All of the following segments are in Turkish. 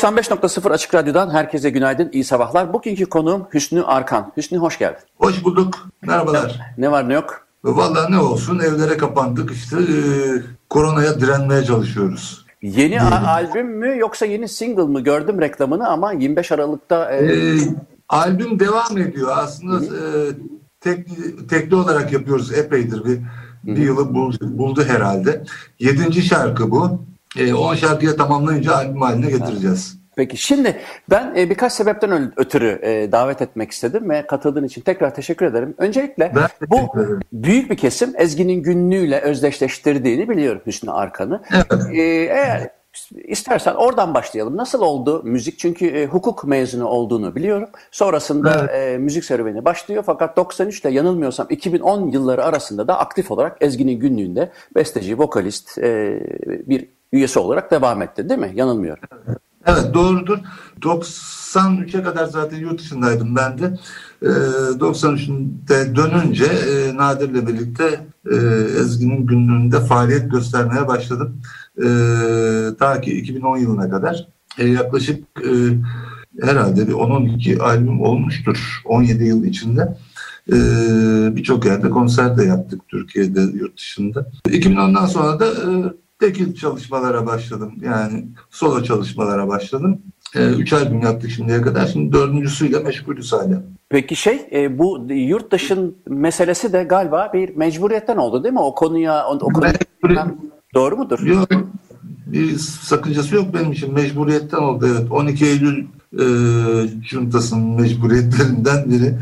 ...95.0 Açık Radyo'dan herkese günaydın, iyi sabahlar. Bugünkü konuğum Hüsnü Arkan. Hüsnü hoş geldin. Hoş bulduk. Merhabalar. Ne var ne yok? Vallahi ne olsun evlere kapandık işte e, koronaya direnmeye çalışıyoruz. Yeni a- albüm mü yoksa yeni single mı? Gördüm reklamını ama 25 Aralık'ta... e, E, albüm devam ediyor aslında e, tekli, tekli olarak yapıyoruz epeydir bir, bir yılı buldu, buldu herhalde. Yedinci şarkı bu. 10 şarkıya tamamlayınca albüm haline getireceğiz. Peki şimdi ben e, birkaç sebepten ötürü e, davet etmek istedim ve katıldığın için tekrar teşekkür ederim. Öncelikle Ben bu ederim. büyük bir kesim Ezgi'nin günlüğüyle özdeşleştirdiğini biliyorum Hüsnü Arkan'ı. E, eğer istersen oradan başlayalım. Nasıl oldu müzik? Çünkü e, hukuk mezunu olduğunu biliyorum. Sonrasında e, müzik serüveni başlıyor fakat 93 ile yanılmıyorsam 2010 yılları arasında da aktif olarak Ezgi'nin günlüğünde besteci, vokalist e, bir üyesi olarak devam etti değil mi? Yanılmıyorum. Evet doğrudur. 93'e kadar zaten yurt dışındaydım ben de. Ee, 93'te dönünce e, Nadir'le birlikte e, Ezgi'nin günlüğünde faaliyet göstermeye başladım. E, ta ki 2010 yılına kadar. E, yaklaşık e, herhalde bir 10-12 albüm olmuştur 17 yıl içinde. E, Birçok yerde konser de yaptık Türkiye'de, yurt dışında. 2010'dan sonra da e, tekil çalışmalara başladım. Yani solo çalışmalara başladım. E, üç albüm yaptık şimdiye kadar. Şimdi dördüncüsüyle meşgulüz hala. Peki şey e, bu yurt dışın meselesi de galiba bir mecburiyetten oldu değil mi? O konuya o, o konuya Mecburi- doğru mudur? Yok, bir sakıncası yok benim için. Mecburiyetten oldu evet. 12 Eylül e, cuntasının mecburiyetlerinden biri,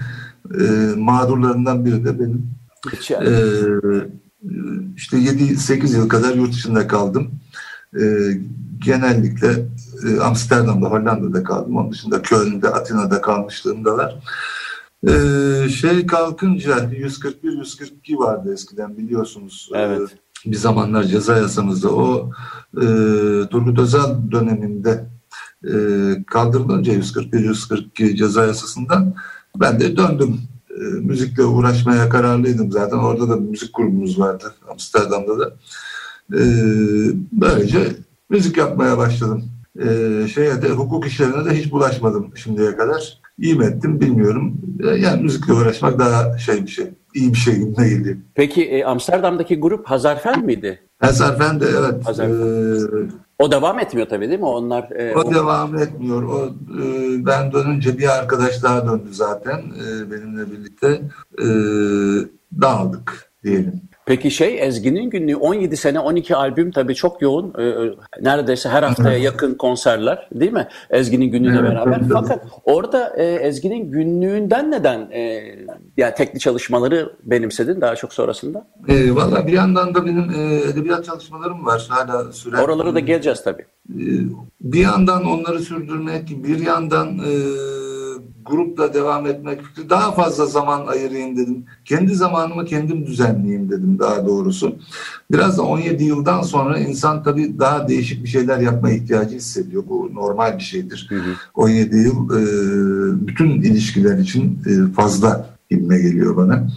e, mağdurlarından biri de benim. Hiç yani. Ee, işte 7-8 yıl kadar yurt dışında kaldım. Ee, genellikle e, Amsterdam'da, Hollanda'da kaldım. Onun dışında Köln'de, Atina'da kalmışlığım da var. Ee, şey kalkınca 141-142 vardı eskiden biliyorsunuz. Ee, Evet. bir zamanlar ceza yasamızda o e, Turgut Özal döneminde e, kaldırılınca 141-142 ceza yasasından ben de döndüm. E, müzikle uğraşmaya kararlıydım zaten. Orada da müzik grubumuz vardı Amsterdam'da da. E, böylece müzik yapmaya başladım. E, şeye de hukuk işlerine de hiç bulaşmadım şimdiye kadar. İyi mi ettim bilmiyorum. Yani müzikle uğraşmak daha şey bir şey. iyi bir şey gibime geliyor. Peki e, Amsterdam'daki grup Hazarfen miydi? Hazarfen de evet. Hazarfen. e, O devam etmiyor tabii değil mi? Onlar e, O devam etmiyor. O e, ben dönünce bir arkadaş daha döndü zaten e, benimle birlikte e, dağıldık diyelim. Peki şey Ezgi'nin günlüğü 17 sene 12 albüm tabii çok yoğun. E, e, neredeyse her haftaya yakın konserler değil mi? Ezgi'nin günlüğüyle Evet, beraber. tabii. Fakat orada e, Ezgi'nin günlüğünden neden e, yani tekli çalışmaları benimsedin daha çok sonrasında? E, Valla bir yandan da benim e, edebiyat çalışmalarım var hala süren. Oralara da geleceğiz tabii. E, bir yandan onları sürdürmek, bir yandan e, grupla devam etmek fikri daha fazla zaman ayırayım dedim. Kendi zamanımı kendim düzenleyeyim dedim daha doğrusu. Biraz da 17 yıldan sonra insan tabii daha değişik bir şeyler yapma ihtiyacı hissediyor. Bu normal bir şeydir. 17 yıl e, bütün ilişkiler için e, fazla gibime geliyor bana.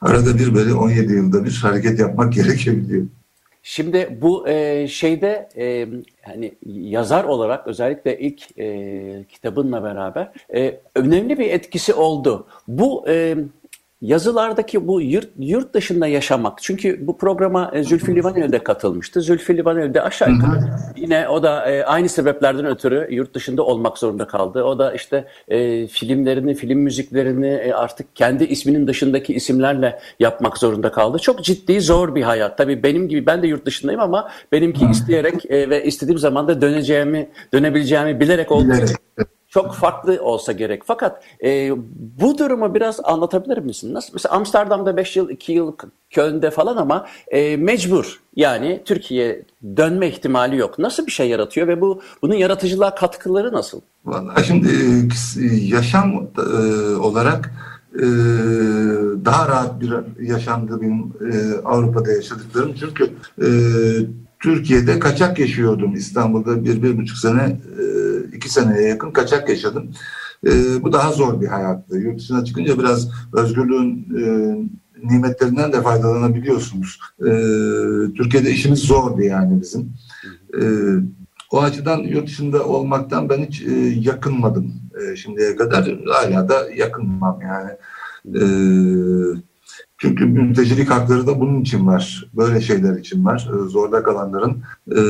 Arada bir böyle 17 yılda bir hareket yapmak gerekebiliyor. Şimdi bu e, şeyde e, hani yazar olarak özellikle ilk e, kitabınla beraber e, önemli bir etkisi oldu. Bu e, yazılardaki bu yurt, yurt dışında yaşamak. Çünkü bu programa e, Zülfü Livaneli de katılmıştı. Zülfü Livaneli de aşağı yukarı yine o da e, aynı sebeplerden ötürü yurt dışında olmak zorunda kaldı. O da işte e, filmlerini, film müziklerini artık kendi isminin dışındaki isimlerle yapmak zorunda kaldı. Çok ciddi, zor bir hayat. Tabii benim gibi ben de yurt dışındayım ama benimki isteyerek ve istediğim zaman da döneceğimi, dönebileceğimi bilerek Bilerek. Çok farklı olsa gerek. Fakat e, bu durumu biraz anlatabilir misin? Nasıl? Mesela Amsterdam'da 5 yıl, 2 yıl Köln'de falan ama e, mecbur. Yani Türkiye dönme ihtimali yok. Nasıl bir şey yaratıyor ve bu bunun yaratıcılığa katkıları nasıl? Vallahi şimdi e, yaşam e, olarak e, daha rahat bir benim e, Avrupa'da yaşadıklarım. Çünkü e, Türkiye'de kaçak yaşıyordum İstanbul'da bir, bir buçuk sene, e, iki seneye yakın kaçak yaşadım. E, bu daha zor bir hayattı. Yurt dışına çıkınca biraz özgürlüğün e, nimetlerinden de faydalanabiliyorsunuz. Türkiye'de işimiz zordu yani bizim. O açıdan yurt dışında olmaktan ben hiç yakınmadım şimdiye kadar. Hala da yakınmam yani. E, çünkü mültecilik hakları da bunun için var. Böyle şeyler için var. E, zorda kalanların e,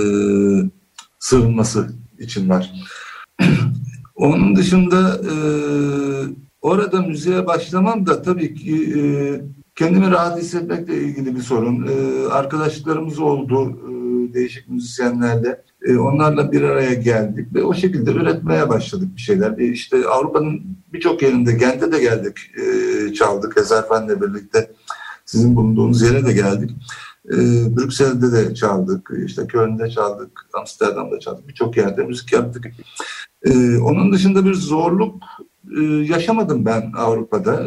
sığınması için var. Onun dışında e, orada müziğe başlamam da tabii ki e, kendimi rahat hissetmekle ilgili bir sorun. E, arkadaşlarımız oldu e, değişik müzisyenlerle. E, onlarla bir araya geldik ve o şekilde üretmeye başladık bir şeyler. E, işte Avrupa'nın birçok yerinde, Gent'e de geldik, e, çaldık Ezerfen'le birlikte. Sizin bulunduğunuz yere de geldik. E, Brüksel'de de çaldık, işte Köln'de çaldık, Amsterdam'da çaldık. Birçok yerde müzik yaptık. Onun dışında bir zorluk yaşamadım ben Avrupa'da.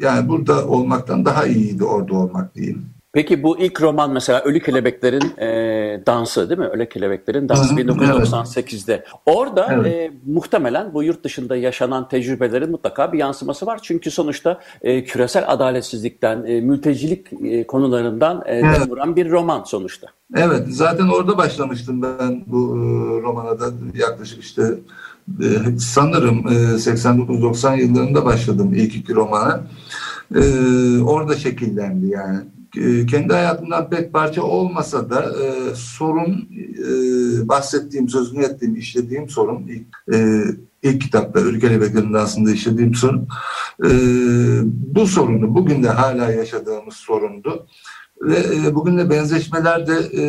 Yani burada olmaktan daha iyiydi orada olmak diyeyim. Peki bu ilk roman mesela Ölü Kelebeklerin e, Dansı değil mi? Ölü Kelebeklerin Dansı 1998'de. Evet. Orada evet. e, muhtemelen bu yurt dışında yaşanan tecrübelerin mutlaka bir yansıması var. Çünkü sonuçta e, küresel adaletsizlikten, e, mültecilik e, konularından e, evet. vuran bir roman sonuçta. Evet, zaten orada başlamıştım ben bu e, romana da yaklaşık işte e, sanırım e, 89-90 yıllarında başladım ilk iki romana. E, orada şekillendi yani kendi hayatımdan pek parça olmasa da e, sorun e, bahsettiğim, sözünü ettiğim, işlediğim sorun ilk, e, ilk kitapta Ülke Lebeklerinde aslında işlediğim sorun e, bu sorunu bugün de hala yaşadığımız sorundu. Ve e, bugün de benzeşmeler de e,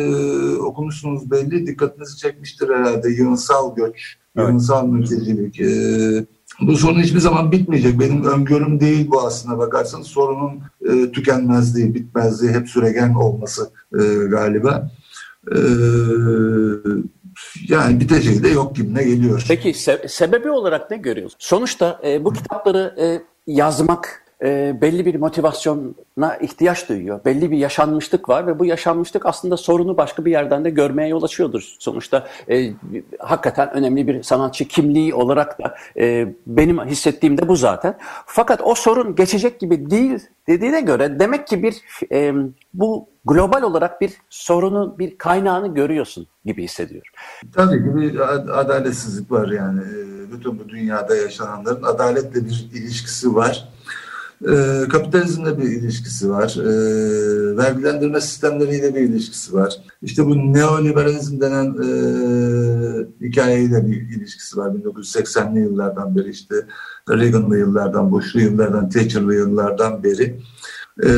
okumuşsunuz belli dikkatinizi çekmiştir herhalde yığınsal göç, evet. yığınsal mültecilik, e, bu sorun hiçbir zaman bitmeyecek. Benim öngörüm değil bu aslına bakarsanız. Sorunun e, tükenmezliği, bitmezliği, hep süregen olması e, galiba. E, yani biteceği de yok gibi ne geliyor. Peki se- sebebi olarak ne görüyorsun? Sonuçta e, bu kitapları e, yazmak e, belli bir motivasyona ihtiyaç duyuyor. Belli bir yaşanmışlık var ve bu yaşanmışlık aslında sorunu başka bir yerden de görmeye yol açıyordur. Sonuçta e, hakikaten önemli bir sanatçı kimliği olarak da e, benim hissettiğim de bu zaten. Fakat o sorun geçecek gibi değil dediğine göre demek ki bir e, bu global olarak bir sorunu, bir kaynağını görüyorsun gibi hissediyorum. Tabii ki bir adaletsizlik var yani. E, bütün bu dünyada yaşananların adaletle bir ilişkisi var. E, kapitalizmle bir ilişkisi var. E, vergilendirme sistemleriyle bir ilişkisi var. İşte bu neoliberalizm denen e, hikayeyle bir ilişkisi var. 1980'li yıllardan beri işte Reagan'lı yıllardan, Bush'lu yıllardan, Thatcher'lı yıllardan beri e,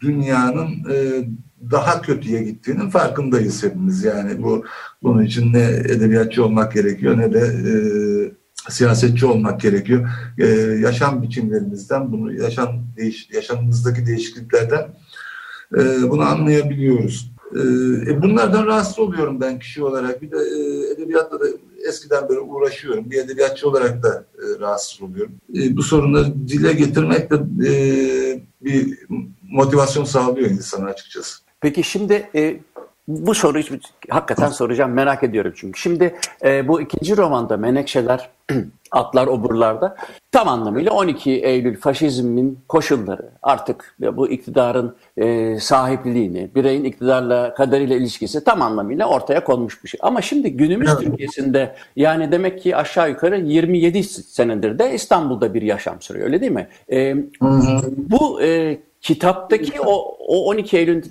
dünyanın e, daha kötüye gittiğinin farkındayız hepimiz. Yani bu bunun için ne edebiyatçı olmak gerekiyor ne de e, siyasetçi olmak gerekiyor. Ee, yaşam biçimlerimizden, bunu yaşam değiş, yaşamımızdaki değişikliklerden e, bunu anlayabiliyoruz. Ee, e, bunlardan rahatsız oluyorum ben kişi olarak. Bir de e, edebiyatla da eskiden beri uğraşıyorum. Bir edebiyatçı olarak da e, rahatsız oluyorum. E, bu sorunları dile getirmek de e, bir motivasyon sağlıyor insana açıkçası. Peki şimdi e, bu soruyu hakikaten soracağım merak ediyorum çünkü. Şimdi e, bu ikinci romanda Menekşeler Atlar Oburlar'da tam anlamıyla 12 Eylül faşizmin koşulları artık bu iktidarın e, sahipliğini, bireyin iktidarla kaderiyle ilişkisi tam anlamıyla ortaya konmuş bir şey. Ama şimdi günümüz evet. Türkiye'sinde yani demek ki aşağı yukarı 27 senedir de İstanbul'da bir yaşam sürüyor öyle değil mi? E, bu e, kitaptaki o, o 12 Eylül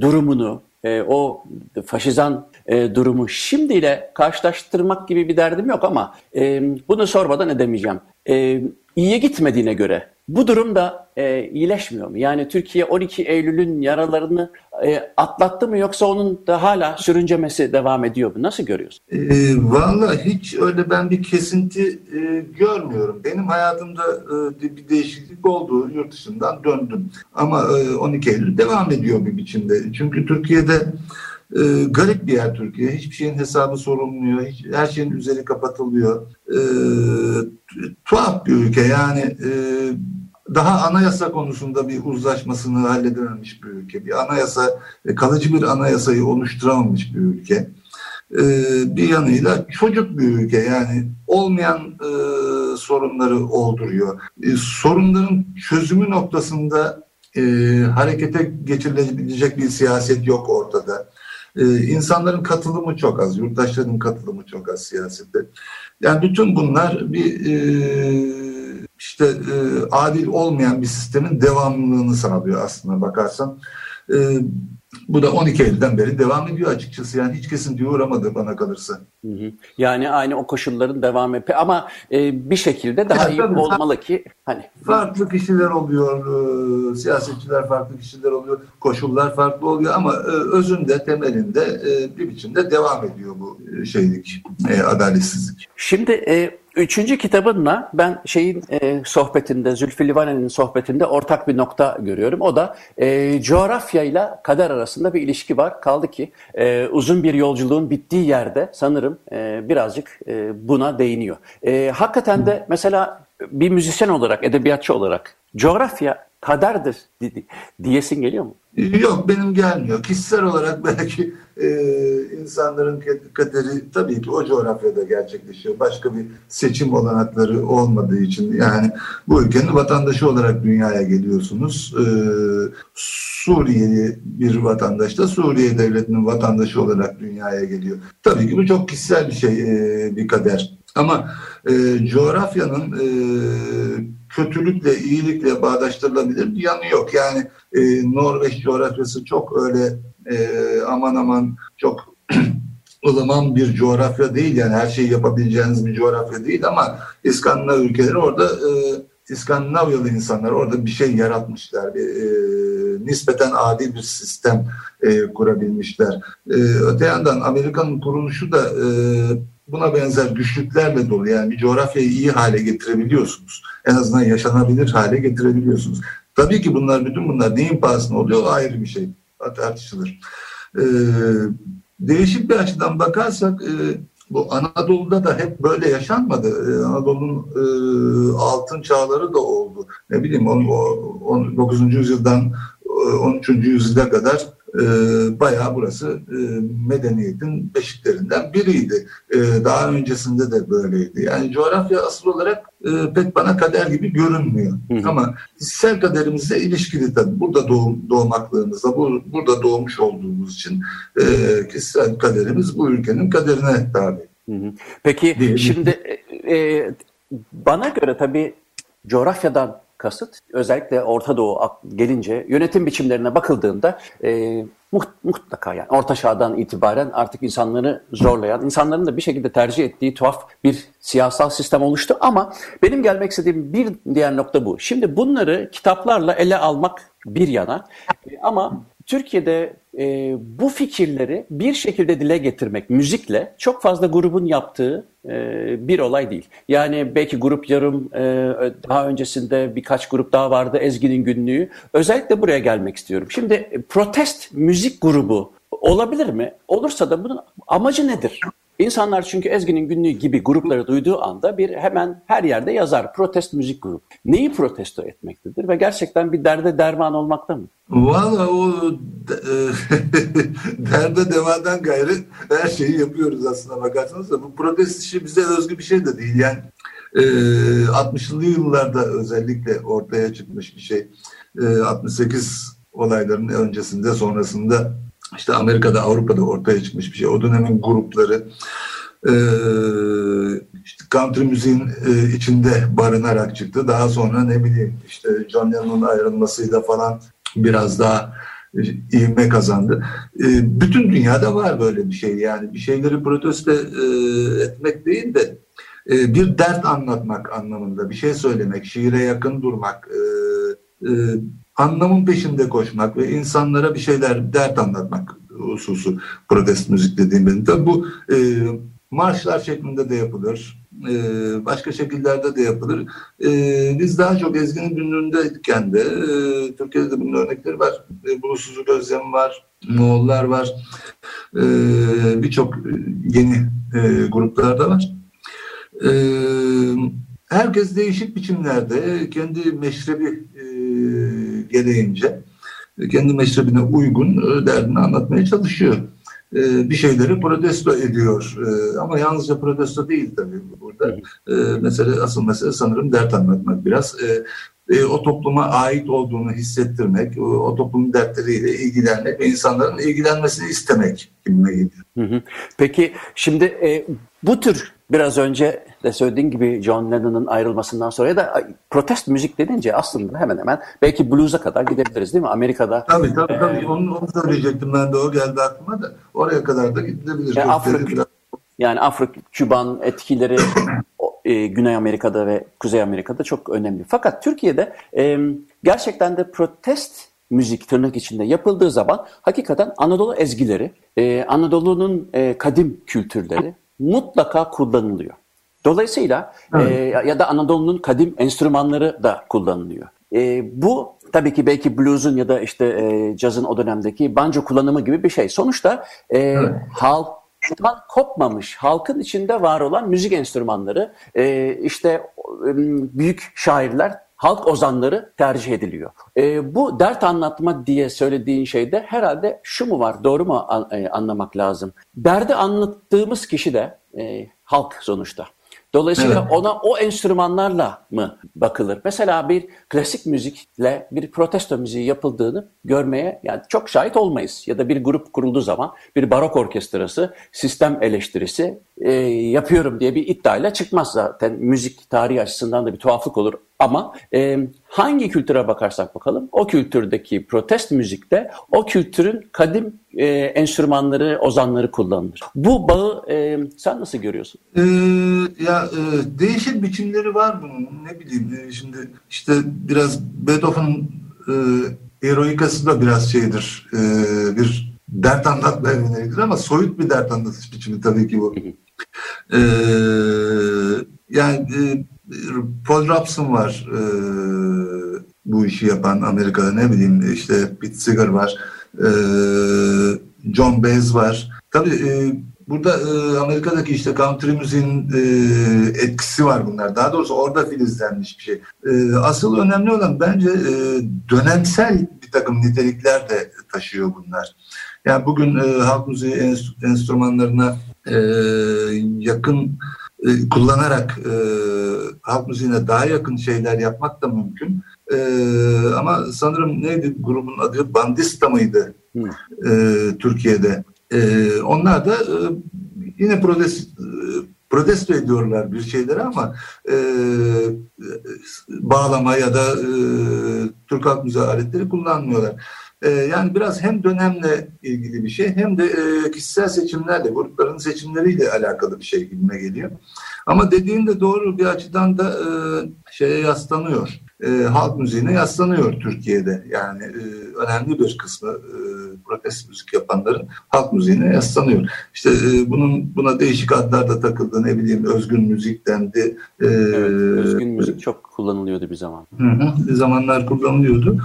durumunu e, o faşizan e, durumu şimdiyle karşılaştırmak gibi bir derdim yok ama e, bunu sormadan edemeyeceğim. E, iyiye gitmediğine göre Bu durum da e, iyileşmiyor mu? Yani Türkiye 12 Eylül'ün yaralarını e, atlattı mı yoksa onun da hala sürüncemesi devam ediyor mu? Nasıl görüyorsun? E, Valla hiç öyle ben bir kesinti e, görmüyorum. Benim hayatımda e, bir değişiklik oldu. Yurt dışından döndüm. Ama e, 12 Eylül devam ediyor bir biçimde. Çünkü Türkiye'de e, garip bir yer Türkiye. Hiçbir şeyin hesabı sorulmuyor. Hiç, her şeyin üzeri kapatılıyor. E, tuhaf bir ülke. Yani e, daha anayasa konusunda bir uzlaşmasını halledememiş bir ülke. Bir anayasa, e, kalıcı bir anayasayı oluşturamamış bir ülke. E, bir yanıyla çocuk bir ülke. Yani olmayan e, sorunları olduruyor. E, sorunların çözümü noktasında e, harekete geçirilebilecek bir siyaset yok ortada. Ee, insanların katılımı çok az, yurttaşların katılımı çok az siyasette. Yani bütün bunlar bir e, işte e, adil olmayan bir sistemin devamlılığını sağlıyor aslında bakarsan. E, bu da 12 Eylül'den beri devam ediyor açıkçası. Yani hiç kesintiye uğramadı bana kalırsa. Hı hı. Yani aynı o koşulların devamı. Ama e, bir şekilde daha ya, iyi tabii, olmalı ki hani. Farklı kişiler oluyor, e, siyasetçiler farklı kişiler oluyor, koşullar farklı oluyor ama e, özünde, temelinde e, bir biçimde devam ediyor bu e, şeylik, e, adaletsizlik. Şimdi e, Üçüncü kitabınla ben şeyin e, sohbetinde, Zülfü Livaneli'nin sohbetinde ortak bir nokta görüyorum. O da e, coğrafyayla kader arasında bir ilişki var. Kaldı ki e, uzun bir yolculuğun bittiği yerde sanırım e, birazcık e, buna değiniyor. E, hakikaten de mesela bir müzisyen olarak, edebiyatçı olarak coğrafya kaderdir diyesin geliyor mu? Yok benim gelmiyor. Kişisel olarak belki e, insanların kaderi tabii ki o coğrafyada gerçekleşiyor. Başka bir seçim olanakları olmadığı için yani bu ülkenin vatandaşı olarak dünyaya geliyorsunuz. E, Suriyeli bir vatandaş da Suriye devletinin vatandaşı olarak dünyaya geliyor. Tabii ki bu çok kişisel bir şey, e, bir kader. Ama e, coğrafyanın e, kötülükle, iyilikle bağdaştırılabilir bir yanı yok. Yani e, Norveç coğrafyası çok öyle e, aman aman çok ılıman bir coğrafya değil. Yani her şeyi yapabileceğiniz bir coğrafya değil ama İskandinav ülkeleri orada e, İskandinavyalı insanlar orada bir şey yaratmışlar. Bir, e, nispeten adil bir sistem e, kurabilmişler. E, öte yandan Amerika'nın kuruluşu da e, buna benzer güçlüklerle dolu. Yani bir coğrafyayı iyi hale getirebiliyorsunuz. En azından yaşanabilir hale getirebiliyorsunuz. Tabii ki bunlar bütün bunlar neyin pahasına oluyor ayrı bir şey. Tartışılır. Ee, değişik bir açıdan bakarsak e, bu Anadolu'da da hep böyle yaşanmadı. Ee, Anadolu'nun e, altın çağları da oldu. Ne bileyim 19. yüzyıldan 13. yüzyıla kadar e, bayağı burası e, medeniyetin beşiklerinden biriydi. E, daha öncesinde de böyleydi. Yani coğrafya asıl olarak e, pek bana kader gibi görünmüyor. Hı hı. Ama kişisel kaderimizle ilişkili tabii. Burada doğum, doğmaklığımızla, bu, burada doğmuş olduğumuz için e, kişisel kaderimiz bu ülkenin kaderine tabi. Hı hı. Peki Diyelim. şimdi e, e, bana göre tabii coğrafyadan kasıt özellikle Orta Doğu gelince yönetim biçimlerine bakıldığında e, mutlaka yani Orta Çağ'dan itibaren artık insanları zorlayan, insanların da bir şekilde tercih ettiği tuhaf bir siyasal sistem oluştu. Ama benim gelmek istediğim bir diğer nokta bu. Şimdi bunları kitaplarla ele almak bir yana ama Türkiye'de e, bu fikirleri bir şekilde dile getirmek müzikle çok fazla grubun yaptığı e, bir olay değil. Yani belki grup yarım e, daha öncesinde birkaç grup daha vardı Ezgi'nin günlüğü. Özellikle buraya gelmek istiyorum. Şimdi protest müzik grubu olabilir mi? Olursa da bunun amacı nedir? İnsanlar çünkü Ezgi'nin günlüğü gibi grupları duyduğu anda bir hemen her yerde yazar protest müzik grubu. Neyi protesto etmektedir ve gerçekten bir derde derman olmakta mı? Valla o e, derde devadan gayrı her şeyi yapıyoruz aslında bakarsanız da bu protest işi bize özgü bir şey de değil. Yani e, 60'lı yıllarda özellikle ortaya çıkmış bir şey. E, 68 olayların öncesinde sonrasında işte Amerika'da Avrupa'da ortaya çıkmış bir şey. O dönemin grupları e, işte country müziğin e, içinde barınarak çıktı. Daha sonra ne bileyim işte John Lennon'un ayrılmasıyla falan biraz daha e, ivme kazandı. E, bütün dünyada var böyle bir şey yani bir şeyleri protesto e, etmek değil de e, bir dert anlatmak anlamında bir şey söylemek, şiire yakın durmak, e, e, anlamın peşinde koşmak ve insanlara bir şeyler dert anlatmak hususu protest müzik dediğim benim. Bu e, marşlar şeklinde de yapılır. E, başka şekillerde de yapılır. E, biz daha çok Ezgi'nin günlüğündeyken de e, Türkiye'de de bunun örnekleri var. E, Bulutsuzluk Özlem var, Moğollar var. E, Birçok yeni e, gruplar var. E, herkes değişik biçimlerde kendi meşrebi e, gereğince kendi meşrebine uygun e, derdini anlatmaya çalışıyor. E, bir şeyleri protesto ediyor. E, ama yalnızca protesto değil tabii burada. Mesele, asıl mesele sanırım dert anlatmak biraz. O topluma ait olduğunu hissettirmek, o toplumun dertleriyle ilgilenmek ve insanların ilgilenmesini istemek gibime geliyor. Peki şimdi bu tür biraz önce de söylediğin gibi John Lennon'ın ayrılmasından sonra ya da protest müzik dedince aslında hemen hemen belki blues'a kadar gidebiliriz değil mi? Amerika'da. Tabii tabii. tabii. E, onu, onu söyleyecektim ben de o geldi aklıma da. Oraya kadar da gidebilir. Yani Afrika, yani Afrika, Küban etkileri e, Güney Amerika'da ve Kuzey Amerika'da çok önemli. Fakat Türkiye'de e, gerçekten de protest müzik tırnak içinde yapıldığı zaman hakikaten Anadolu ezgileri, e, Anadolu'nun e, kadim kültürleri mutlaka kullanılıyor. Dolayısıyla e, ya da Anadolu'nun kadim enstrümanları da kullanılıyor. E, bu tabii ki belki blues'un ya da işte e, cazın o dönemdeki banjo kullanımı gibi bir şey. Sonuçta e, evet. halktan kopmamış, halkın içinde var olan müzik enstrümanları, e, işte e, büyük şairler halk ozanları tercih ediliyor. E, bu dert anlatma diye söylediğin şeyde herhalde şu mu var, doğru mu an, e, anlamak lazım? Derdi anlattığımız kişi de e, halk sonuçta. Dolayısıyla evet. ona o enstrümanlarla mı bakılır? Mesela bir klasik müzikle bir protesto müziği yapıldığını görmeye yani çok şahit olmayız. Ya da bir grup kurulduğu zaman bir barok orkestrası sistem eleştirisi e, yapıyorum diye bir iddiayla çıkmaz zaten. Müzik tarihi açısından da bir tuhaflık olur. Ama e, hangi kültüre bakarsak bakalım o kültürdeki protest müzikte o kültürün kadim e, enstrümanları, ozanları kullanılır. Bu bağı e, sen nasıl görüyorsun? Ee, ya e, değişik biçimleri var bunun. Ne bileyim e, şimdi işte biraz Beethoven e, Eroikası da biraz şeydir. E, bir dert anlatma evinedir ama soyut bir dert anlatış biçimi tabii ki bu. ee, yani e, Paul Robson var e, bu işi yapan Amerika'da ne bileyim işte Pete Seeger var e, John Baez var. Tabii e, burada e, Amerika'daki işte country müziğin e, etkisi var bunlar. Daha doğrusu orada filizlenmiş bir şey. E, asıl önemli olan bence e, dönemsel bir takım nitelikler de taşıyor bunlar. Yani bugün e, halk müziği enstrümanlarına e, yakın e, kullanarak e, halk müziğine daha yakın şeyler yapmak da mümkün. E, ama sanırım neydi grubun adı? Bandista mıydı? E, Türkiye'de. E, onlar da e, yine protest, e, protesto ediyorlar bir şeyleri ama e, bağlama ya da e, Türk halk müziği aletleri kullanmıyorlar. Ee, yani biraz hem dönemle ilgili bir şey hem de e, kişisel seçimlerle, grupların seçimleriyle alakalı bir şey gibime geliyor. Ama dediğin de doğru bir açıdan da e, şeye yaslanıyor. E, halk müziğine yaslanıyor Türkiye'de. Yani önemli bir kısmı protest müzik yapanların halk müziğine yaslanıyor. İşte bunun buna değişik adlar da takıldı. Ne bileyim özgün müzik dendi. Evet, özgün müzik çok kullanılıyordu bir zaman. Hı hı, bir zamanlar kullanılıyordu.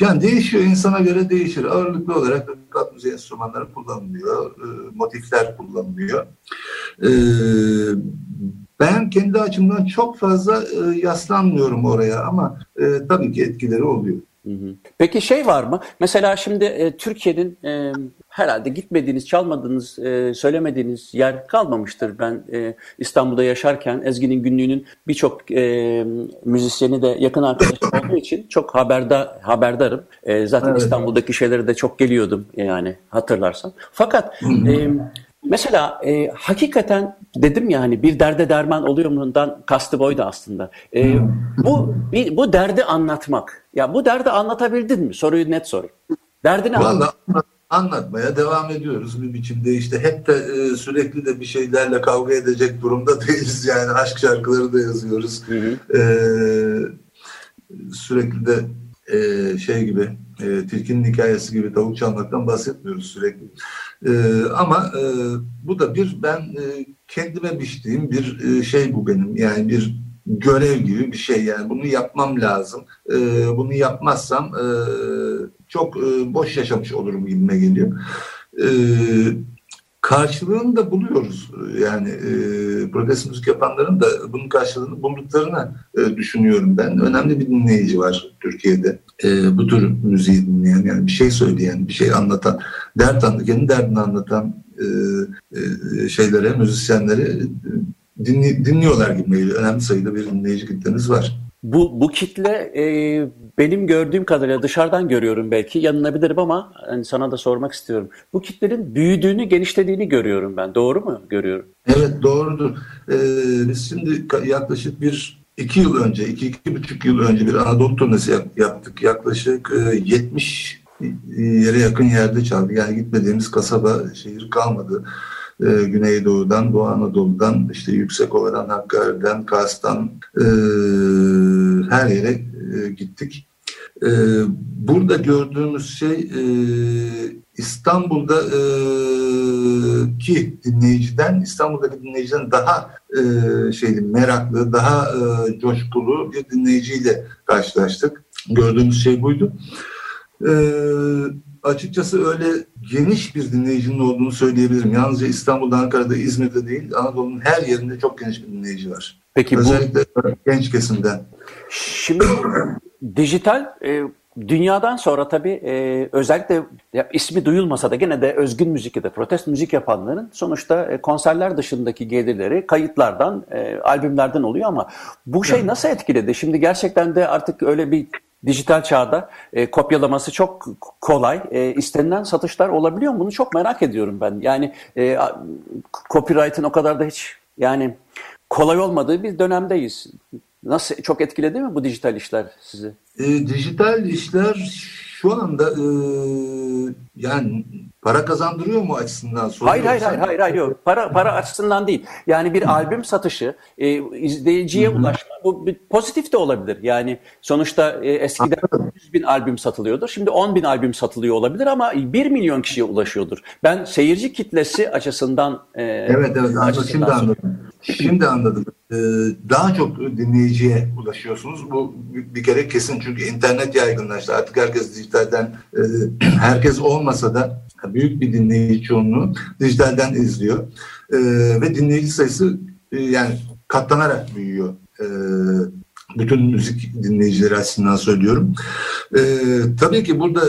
Yani değişiyor, insana göre değişir. Ağırlıklı olarak kat müziği enstrümanları kullanılıyor, e, motifler kullanılıyor. E, ben kendi açımdan çok fazla e, yaslanmıyorum oraya ama e, tabii ki etkileri oluyor. Peki şey var mı? Mesela şimdi e, Türkiye'nin e, herhalde gitmediğiniz, çalmadığınız, e, söylemediğiniz yer kalmamıştır. Ben e, İstanbul'da yaşarken Ezgi'nin günlüğünün birçok e, müzisyeni de yakın arkadaşım olduğu için çok haberdar haberdarım. E, zaten evet. İstanbul'daki şeylere de çok geliyordum yani hatırlarsan. Fakat e, Mesela e, hakikaten dedim ya hani bir derde derman oluyor mundan kastı boydu aslında. E, bu bir, bu derdi anlatmak. Ya bu derdi anlatabildin mi? Soruyu net sorayım. Derdini anlat. anlatmaya devam ediyoruz bir biçimde işte hep de e, sürekli de bir şeylerle kavga edecek durumda değiliz yani aşk şarkıları da yazıyoruz hı hı. E, sürekli de e, şey gibi e, tilkinin hikayesi gibi tavuk çalmaktan bahsetmiyoruz sürekli e, ama e, bu da bir ben e, kendime biçtiğim bir e, şey bu benim yani bir görev gibi bir şey yani bunu yapmam lazım. E, bunu yapmazsam e, çok e, boş yaşamış olurum gibime geliyor. E, karşılığını da buluyoruz. Yani e, protest müzik yapanların da bunun karşılığını bulduklarını e, düşünüyorum ben. Önemli bir dinleyici var Türkiye'de. E, bu tür müziği dinleyen, yani bir şey söyleyen, bir şey anlatan, dert anlatan, kendi derdini anlatan e, e, şeylere, müzisyenlere e, dinli, dinliyorlar gibi. Önemli sayıda bir dinleyici kitlemiz var. Bu, bu kitle e, benim gördüğüm kadarıyla dışarıdan görüyorum belki yanılabilirim ama hani sana da sormak istiyorum. Bu kitlenin büyüdüğünü, genişlediğini görüyorum ben. Doğru mu görüyorum? Evet doğrudur. Ee, biz şimdi yaklaşık bir iki yıl önce, iki, iki buçuk yıl önce bir Anadolu turnesi yaptık. Yaklaşık e, 70 yere yakın yerde çaldık. Yani gitmediğimiz kasaba, şehir kalmadı e, Güneydoğu'dan, Doğu Anadolu'dan, işte Yüksekova'dan, Hakkari'den, Kars'tan e, her yere e, gittik. E, burada gördüğümüz şey e, İstanbul'da e, ki dinleyiciden, İstanbul'daki dinleyiciden daha e, şeyli, meraklı, daha e, coşkulu bir dinleyiciyle karşılaştık. Gördüğümüz şey buydu. Evet açıkçası öyle geniş bir dinleyicinin olduğunu söyleyebilirim. Yalnızca İstanbul'da, Ankara'da, İzmir'de değil, Anadolu'nun her yerinde çok geniş bir dinleyici var. Peki Özellikle bu... genç kesimden. Şimdi dijital e, dünyadan sonra tabii e, özellikle ya, ismi duyulmasa da gene de özgün müzik ya da protest müzik yapanların sonuçta e, konserler dışındaki gelirleri kayıtlardan, e, albümlerden oluyor ama bu şey nasıl etkiledi? Şimdi gerçekten de artık öyle bir dijital çağda e, kopyalaması çok kolay. E, istenilen satışlar olabiliyor mu? Bunu çok merak ediyorum ben. Yani e, copyright'ın o kadar da hiç yani kolay olmadığı bir dönemdeyiz. Nasıl çok etkiledi mi bu dijital işler sizi? E, dijital işler şu anda e, yani para kazandırıyor mu açısından soruyorsan? Hayır hayır hayır hayır yok. Para para açısından değil. Yani bir albüm satışı, e, izleyiciye ulaşma bu bir pozitif de olabilir. Yani sonuçta e, eskiden Anladım. 100 bin albüm satılıyordur. Şimdi 10 bin albüm satılıyor olabilir ama 1 milyon kişiye ulaşıyordur. Ben seyirci kitlesi açısından e, Evet evet anladım. Şimdi anladım. Şimdi anladım. Ee, daha çok dinleyiciye ulaşıyorsunuz. Bu bir kere kesin çünkü internet yaygınlaştı. Artık herkes dijitalden, e, herkes olmasa da büyük bir dinleyici çoğunluğu dijitalden izliyor. Ee, ve dinleyici sayısı e, yani katlanarak büyüyor. Ee, bütün müzik dinleyicileri açısından söylüyorum. Tabii ki burada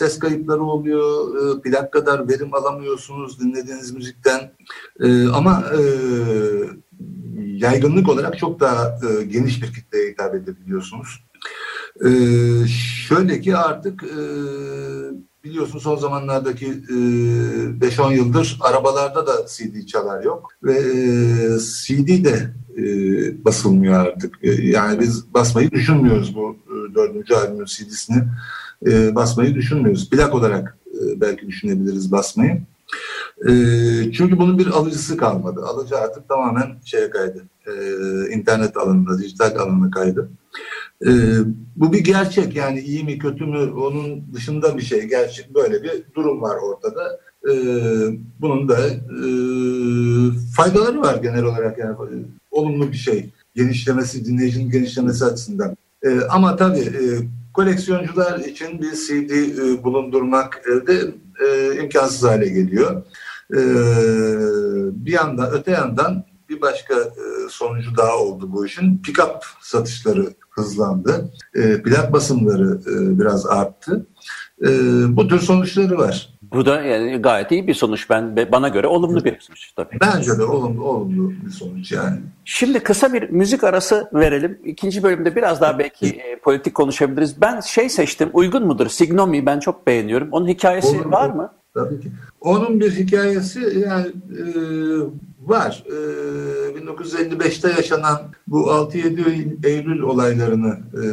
ses kayıpları oluyor, e, plak kadar verim alamıyorsunuz dinlediğiniz müzikten. E, ama e, yaygınlık olarak çok daha e, geniş bir kitleye hitap edebiliyorsunuz. E, şöyle ki artık e, biliyorsun son zamanlardaki e, 5-10 yıldır arabalarda da CD çalar yok ve e, CD de e, basılmıyor artık. E, yani biz basmayı düşünmüyoruz bu e, dördüncü albümün CD'sini basmayı düşünmüyoruz. Plak olarak belki düşünebiliriz basmayı. Çünkü bunun bir alıcısı kalmadı. Alıcı artık tamamen şeye kaydı. E, internet alanına, dijital alanına kaydı. Bu bir gerçek yani iyi mi kötü mü onun dışında bir şey. Gerçek böyle bir durum var ortada. Bunun da faydaları var genel olarak yani olumlu bir şey. Genişlemesi, dinleyicinin genişlemesi açısından. E, ama tabii e, koleksiyoncular için bir CD e, bulundurmak elde e, imkansız hale geliyor. E, bir yandan öte yandan bir başka e, sonucu daha oldu bu işin. Pick-up satışları hızlandı. E, plak basımları e, biraz arttı. E, bu tür sonuçları var. Bu da yani gayet iyi bir sonuç ben bana göre olumlu bir sonuç tabii. Bence de olumlu olumlu bir sonuç yani. Şimdi kısa bir müzik arası verelim. İkinci bölümde biraz daha belki e, politik konuşabiliriz. Ben şey seçtim. Uygun mudur? Signomi ben çok beğeniyorum. Onun hikayesi Olur, var mı? Tabii ki. Onun bir hikayesi yani e, var. E, 1955'te yaşanan bu 6-7 Eylül olaylarını e,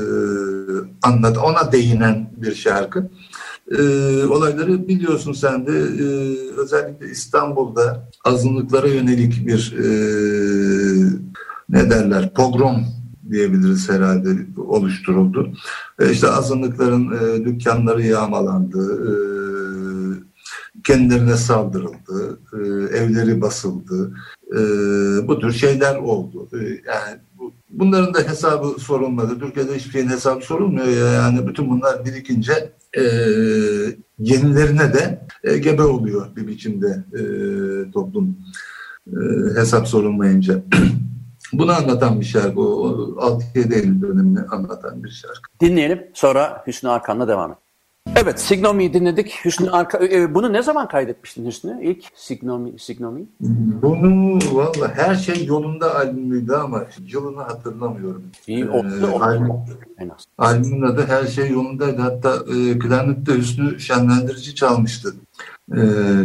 anlat, ona değinen bir şarkı. E, olayları biliyorsun sen de e, özellikle İstanbul'da azınlıklara yönelik bir e, ne derler pogrom diyebiliriz herhalde oluşturuldu. E, işte azınlıkların e, dükkanları yağmalandı, e, kendilerine saldırıldı, e, evleri basıldı, e, bu tür şeyler oldu. E, yani bunların da hesabı sorulmadı. Türkiye'de hiçbir şeyin hesabı sorulmuyor ya. Yani bütün bunlar birikince e, yenilerine de e, gebe oluyor bir biçimde e, toplum e, hesap sorulmayınca. Bunu anlatan bir şarkı. O 6-7 Eylül dönemini anlatan bir şarkı. Dinleyelim sonra Hüsnü Arkan'la devam et. Evet, Signomi'yi dinledik. Hüsnü Arka, e, bunu ne zaman kaydetmiştin Hüsnü? İlk Signomi, Signomi? Bunu valla her şey yolunda albümüydü ama yılını hatırlamıyorum. İyi, Ee, albüm, En az. albümün adı her şey yolundaydı. Hatta e, klarnette Hüsnü Şenlendirici çalmıştı e,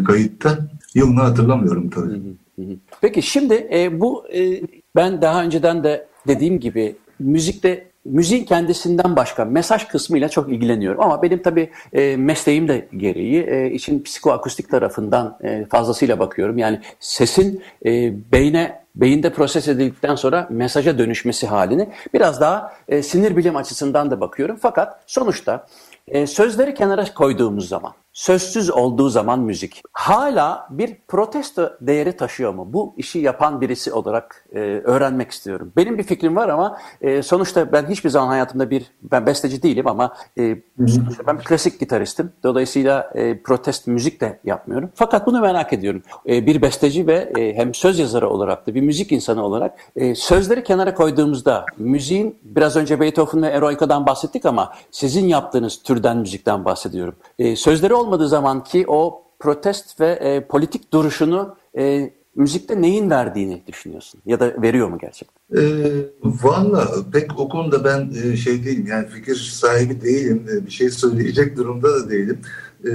kayıtta. Yılını hatırlamıyorum tabii. Hı hı. Peki şimdi e, bu e, ben daha önceden de dediğim gibi müzikte müziğin kendisinden başka mesaj kısmıyla çok ilgileniyorum. Ama benim tabii e, mesleğim de gereği e, işin psikoakustik tarafından e, fazlasıyla bakıyorum. Yani sesin e, beyne beyinde proses edildikten sonra mesaja dönüşmesi halini biraz daha e, sinir bilim açısından da bakıyorum. Fakat sonuçta e, sözleri kenara koyduğumuz zaman, sözsüz olduğu zaman müzik hala bir protesto değeri taşıyor mu? Bu işi yapan birisi olarak e, öğrenmek istiyorum. Benim bir fikrim var ama e, sonuçta ben hiçbir zaman hayatımda bir, ben besteci değilim ama e, sonuçta ben bir klasik gitaristim. Dolayısıyla e, protest müzik de yapmıyorum. Fakat bunu merak ediyorum. E, bir besteci ve e, hem söz yazarı olarak da bir müzik insanı olarak e, sözleri kenara koyduğumuzda müziğin biraz önce Beethoven ve Eroica'dan bahsettik ama sizin yaptığınız türden müzikten bahsediyorum. E, sözleri olmadığı zaman ki o protest ve e, politik duruşunu e, müzikte neyin verdiğini düşünüyorsun? Ya da veriyor mu gerçekten? E, Valla pek o konuda ben e, şey değilim yani fikir sahibi değilim. E, bir şey söyleyecek durumda da değilim. E,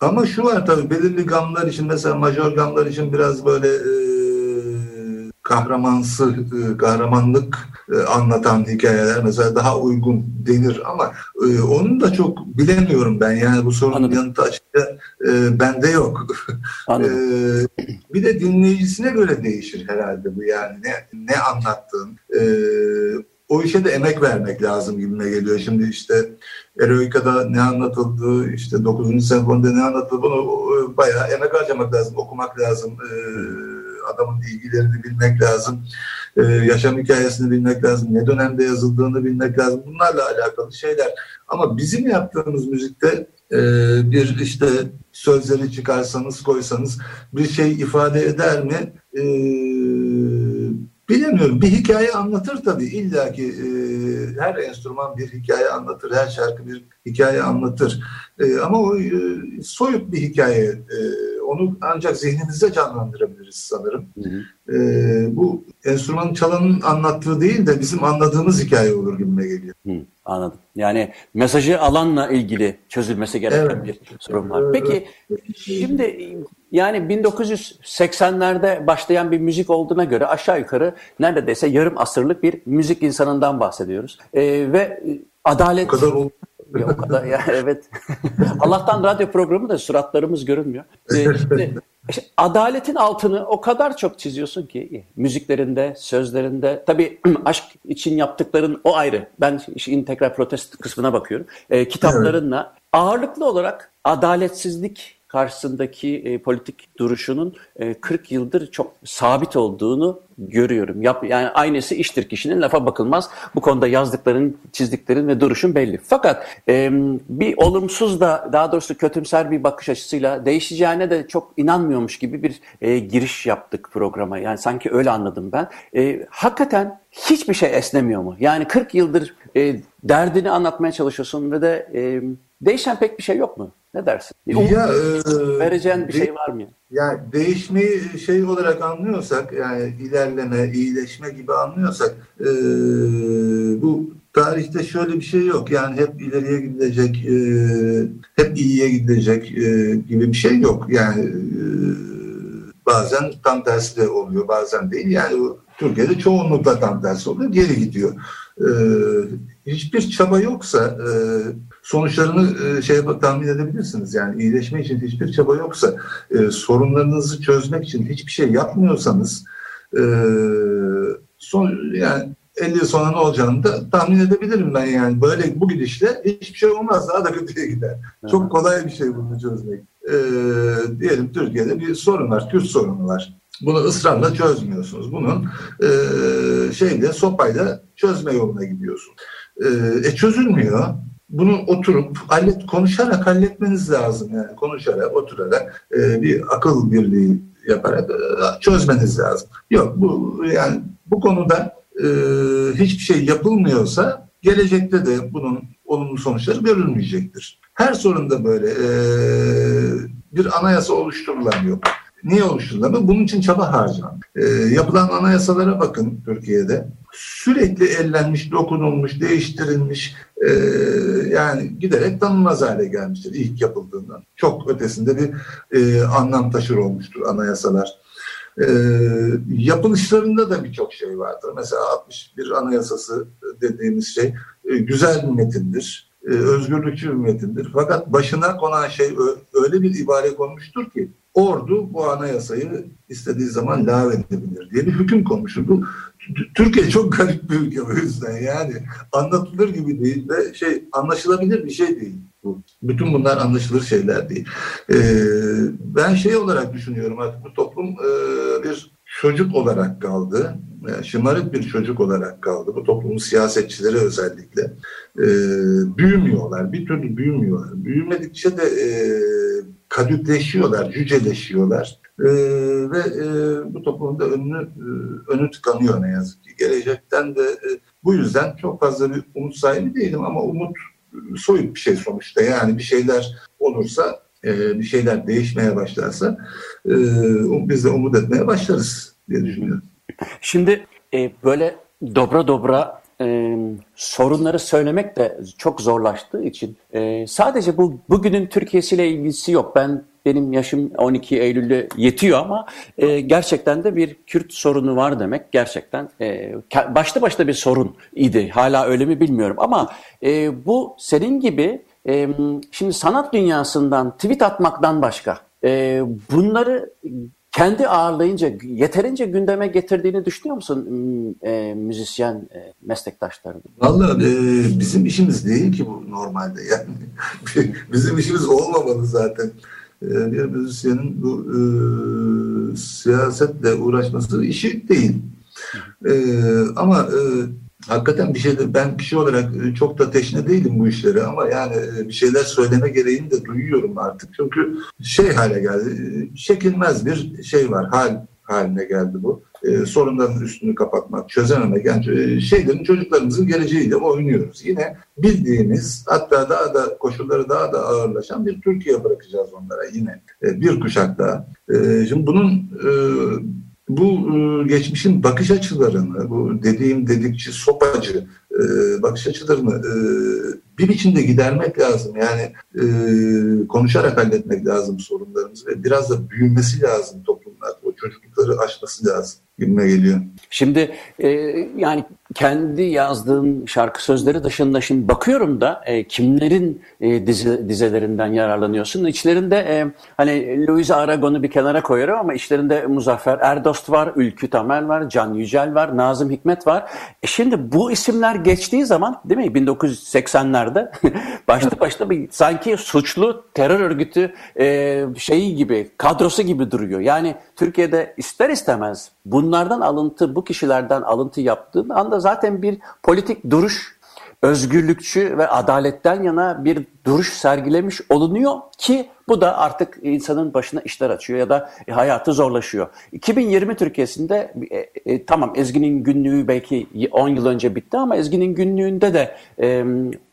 ama şu var tabii belirli gamlar için mesela majör gamlar için biraz böyle e, kahramansı, e, kahramanlık e, anlatan hikayeler mesela daha uygun denir ama e, onu da çok bilemiyorum ben. Yani bu sorunun Anladım. yanıtı açıkça bende yok. Anladım. Bir de dinleyicisine göre değişir herhalde bu yani ne, ne anlattığın. O işe de emek vermek lazım gibime geliyor. Şimdi işte Eroika'da ne anlatıldı, işte 9. senfonide ne anlatıldı bunu bayağı emek harcamak lazım, okumak lazım. E, adamın ilgilerini bilmek lazım. E, yaşam hikayesini bilmek lazım. Ne dönemde yazıldığını bilmek lazım. Bunlarla alakalı şeyler. Ama bizim yaptığımız müzikte e, bir işte sözleri çıkarsanız koysanız bir şey ifade eder mi? E, bilemiyorum. Bir hikaye anlatır tabii. İlla ki e, her enstrüman bir hikaye anlatır. Her şarkı bir hikaye anlatır. E, ama o e, soyut bir hikaye. E, onu ancak zihnimizde canlandırabiliriz sanırım. Hı hı. E, bu enstrüman çalanın anlattığı değil de bizim anladığımız hikaye olur gibime geliyor. Hı, anladım. Yani mesajı alanla ilgili çözülmesi gereken Evet. bir sorun var. Peki şimdi yani 1980'lerde başlayan bir müzik olduğuna göre aşağı yukarı neredeyse yarım asırlık bir müzik insanından bahsediyoruz. Ee, ve adalet... O kadar oldu. Ya o kadar ya evet. Allah'tan radyo programı da suratlarımız görünmüyor. Ee, şimdi, adaletin altını o kadar çok çiziyorsun ki müziklerinde, sözlerinde. Tabii aşk için yaptıkların o ayrı. Ben işin tekrar protest kısmına bakıyorum. Ee, kitaplarınla ağırlıklı olarak adaletsizlik karşısındaki e, politik duruşunun e, 40 yıldır çok sabit olduğunu görüyorum. Yap, yani aynısı iştir kişinin lafa bakılmaz. Bu konuda yazdıkların, çizdiklerin ve duruşun belli. Fakat e, bir olumsuz da daha doğrusu kötümser bir bakış açısıyla değişeceğine de çok inanmıyormuş gibi bir e, giriş yaptık programa. Yani sanki öyle anladım ben. E, hakikaten hiçbir şey esnemiyor mu? Yani 40 yıldır e, derdini anlatmaya çalışıyorsun ve de e, değişen pek bir şey yok mu? Ne dersin? Umut Ya, e, vereceğin bir de- şey var mı? Yani değişmeyi şey olarak anlıyorsak yani ilerleme, iyileşme gibi anlıyorsak e, bu tarihte şöyle bir şey yok. Yani hep ileriye gidilecek, e, hep iyiye gidilecek e, gibi bir şey yok. Yani e, bazen tam tersi de oluyor, bazen değil. Yani Türkiye'de çoğunlukla tam tersi oluyor, geri gidiyor. e, hiçbir çaba yoksa e, sonuçlarını e, şey tahmin edebilirsiniz. Yani iyileşme için hiçbir çaba yoksa, e, sorunlarınızı çözmek için hiçbir şey yapmıyorsanız e, son yani 50 yıl sonra ne olacağını da tahmin edebilirim ben yani. Böyle bu gidişle hiçbir şey olmaz. Daha da kötüye gider. Çok kolay bir şey bunu çözmek. Ee, diyelim Türkiye'de bir sorun var. Kürt sorunu var. Bunu ısrarla çözmüyorsunuz. Bunun e, şeyle sopayla çözme yoluna gidiyorsun. E, e çözülmüyor. Bunu oturup hallet, konuşarak halletmeniz lazım yani konuşarak, oturarak e, bir akıl birliği yaparak e, çözmeniz lazım. Yok bu yani bu konuda e, hiçbir şey yapılmıyorsa gelecekte de bunun olumlu sonuçları görülmeyecektir. Her sorunda böyle e, bir anayasa oluşturulamıyor. Niye oluşturulamıyor? Bunun için çaba harcanan. E, yapılan anayasalara bakın Türkiye'de. Sürekli ellenmiş, dokunulmuş, değiştirilmiş, e, yani giderek tanınmaz hale gelmiştir ilk yapıldığından. Çok ötesinde bir e, anlam taşır olmuştur anayasalar. E, yapılışlarında da birçok şey vardır. Mesela 61 Anayasası dediğimiz şey e, güzel bir metindir. E, özgürlükçü bir metindir. Fakat başına konan şey öyle bir ibare konmuştur ki ordu bu anayasayı istediği zaman lağvedebilir diye bir hüküm konmuştur. Bu Türkiye çok garip bir ülke o yüzden yani anlatılır gibi değil ve şey anlaşılabilir bir şey değil bu. Bütün bunlar anlaşılır şeyler değil. Ee, ben şey olarak düşünüyorum artık bu toplum e, bir çocuk olarak kaldı. Yani şımarık bir çocuk olarak kaldı. Bu toplumun siyasetçileri özellikle. E, büyümüyorlar. Bir türlü büyümüyorlar. Büyümedikçe de e, kadükleşiyorlar, cüceleşiyorlar. E, ve e, bu toplumun da önünü, e, önü tıkanıyor ne yazık ki. Gelecekten de e, bu yüzden çok fazla bir umut sahibi değilim ama umut soyut bir şey sonuçta. Yani bir şeyler olursa, e, bir şeyler değişmeye başlarsa e, biz de umut etmeye başlarız diye düşünüyorum. Şimdi e, böyle dobra dobra e, sorunları söylemek de çok zorlaştığı için e, sadece bu bugünün Türkiye'siyle ilgisi yok. Ben benim yaşım 12 Eylül'de yetiyor ama e, gerçekten de bir Kürt sorunu var demek gerçekten e, başta başta bir sorun idi. Hala öyle mi bilmiyorum ama e, bu senin gibi e, şimdi sanat dünyasından tweet atmaktan başka e, bunları kendi ağırlayınca yeterince gündeme getirdiğini düşünüyor musun e, müzisyen e, meslektaşlarının? Vallahi e, bizim işimiz değil ki bu normalde yani bizim işimiz olmamalı zaten. E, bir müzisyenin bu e, siyasetle uğraşması işi değil. E, ama e, hakikaten bir şeyde ben kişi olarak e, çok da teşne değilim bu işlere ama yani e, bir şeyler söyleme gereğini de duyuyorum artık. Çünkü şey hale geldi, e, çekilmez bir şey var, hal haline geldi bu. Ee, sorunların üstünü kapatmak, çözememek. Yani şeylerin çocuklarımızın geleceğiyle oynuyoruz. Yine bildiğimiz hatta daha da koşulları daha da ağırlaşan bir Türkiye bırakacağız onlara yine. Ee, bir kuşak daha. Ee, şimdi bunun e, bu e, geçmişin bakış açılarını, bu dediğim dedikçi, sopacı e, bakış açılarını e, bir biçimde gidermek lazım. Yani konuşarak halletmek lazım sorunlarımızı ve biraz da büyümesi lazım toplumlar. O çocuklukları aşması lazım gibime geliyor. Şimdi e, yani kendi yazdığım şarkı sözleri dışında şimdi bakıyorum da e, kimlerin e, dizi, dizelerinden yararlanıyorsun. İçlerinde e, hani Louis Aragon'u bir kenara koyuyorum ama içlerinde Muzaffer Erdost var, Ülkü Tamer var, Can Yücel var, Nazım Hikmet var. E şimdi bu isimler geçtiği zaman değil mi 1980'lerde başta başta bir sanki suçlu terör örgütü e, şeyi gibi kadrosu gibi duruyor. Yani Türkiye'de ister istemez bunlardan alıntı, bu kişilerden alıntı yaptığın anda zaten bir politik duruş, özgürlükçü ve adaletten yana bir duruş sergilemiş olunuyor ki bu da artık insanın başına işler açıyor ya da hayatı zorlaşıyor. 2020 Türkiye'sinde e, e, tamam Ezgi'nin günlüğü belki 10 yıl önce bitti ama Ezgi'nin günlüğünde de e,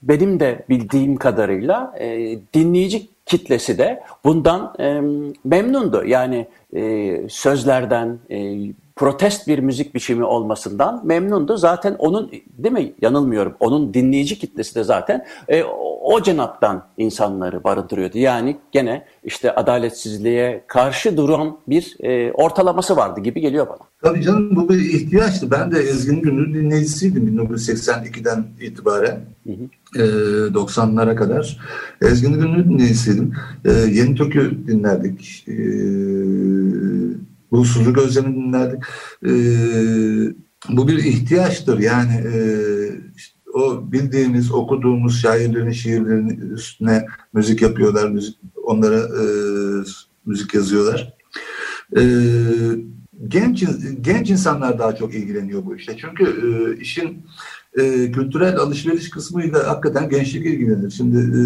benim de bildiğim kadarıyla e, dinleyici kitlesi de bundan e, memnundu. Yani e, sözlerden, e, protest bir müzik biçimi olmasından memnundu. Zaten onun değil mi yanılmıyorum onun dinleyici kitlesi de zaten e, o cenaptan insanları barındırıyordu. Yani gene işte adaletsizliğe karşı duran bir e, ortalaması vardı gibi geliyor bana. Tabii canım bu bir ihtiyaçtı. Ben de Ezgi'nin günlük dinleyicisiydim 1982'den itibaren. Hı hı. E, 90'lara kadar. Ezgi'nin günlük dinleyicisiydim. E, Yeni Türk'ü dinlerdik. E, Bulutsuzluk Özlem'i dinlerdik. E, bu bir ihtiyaçtır. Yani e, işte o bildiğimiz, okuduğumuz şairlerin şiirlerinin üstüne müzik yapıyorlar. Müzik, onlara e, müzik yazıyorlar. E, genç genç insanlar daha çok ilgileniyor bu işte. Çünkü e, işin e, kültürel alışveriş kısmıyla hakikaten gençlik ilgilenir. Şimdi e,